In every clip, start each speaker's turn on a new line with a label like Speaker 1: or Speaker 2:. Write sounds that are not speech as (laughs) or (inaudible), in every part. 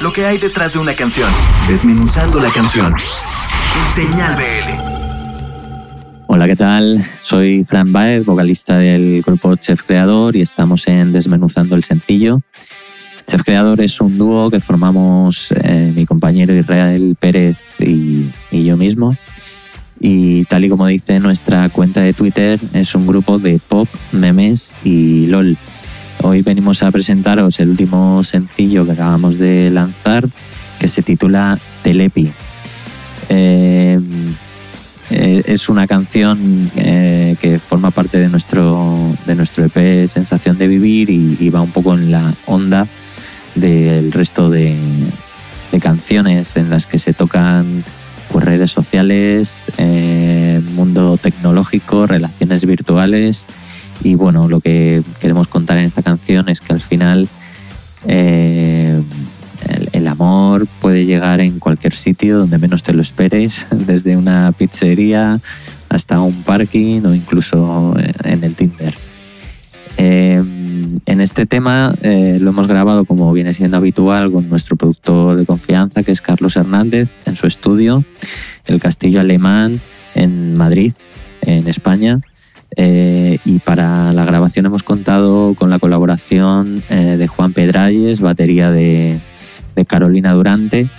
Speaker 1: lo que hay detrás de una canción, desmenuzando la canción. Señal BL.
Speaker 2: Hola, ¿qué tal? Soy Fran Baez, vocalista del grupo Chef Creador y estamos en Desmenuzando el Sencillo. Chef Creador es un dúo que formamos eh, mi compañero Israel Pérez y, y yo mismo. Y tal y como dice nuestra cuenta de Twitter, es un grupo de pop, memes y LOL. Hoy venimos a presentaros el último sencillo que acabamos de lanzar, que se titula Telepi. Eh, eh, es una canción eh, que forma parte de nuestro, de nuestro EP Sensación de Vivir y, va un poco en la onda del resto de, canciones en las que se tocan pues, redes sociales, mundo tecnológico, relaciones virtuales y bueno, lo que queremos contar en esta canción es que al final eh, el, amor puede llegar en cualquier sitio donde menos te lo esperes, (laughs) desde una pizzería hasta un parking o incluso en el Tinder. Eh, en este tema eh, lo hemos grabado como viene siendo habitual con nuestro productor de confianza que es Carlos Hernández en su estudio, El Castillo Alemán en Madrid, en España. Eh, y para la grabación hemos contado con la colaboración eh, de Juan Pedralles, batería de, Carolina Durante,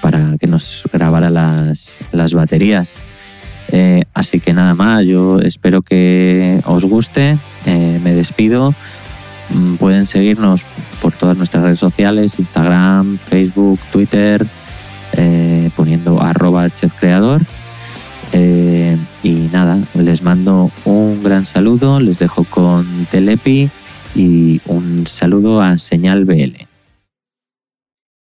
Speaker 2: para que nos grabara las, baterías. Eh, así que nada más, yo espero que os guste, me despido. Mm, pueden seguirnos por todas nuestras redes sociales, Instagram, Facebook, Twitter, poniendo arroba chefcreador. Nada, les mando un gran saludo, les dejo con Telepi y un saludo a Señal BL.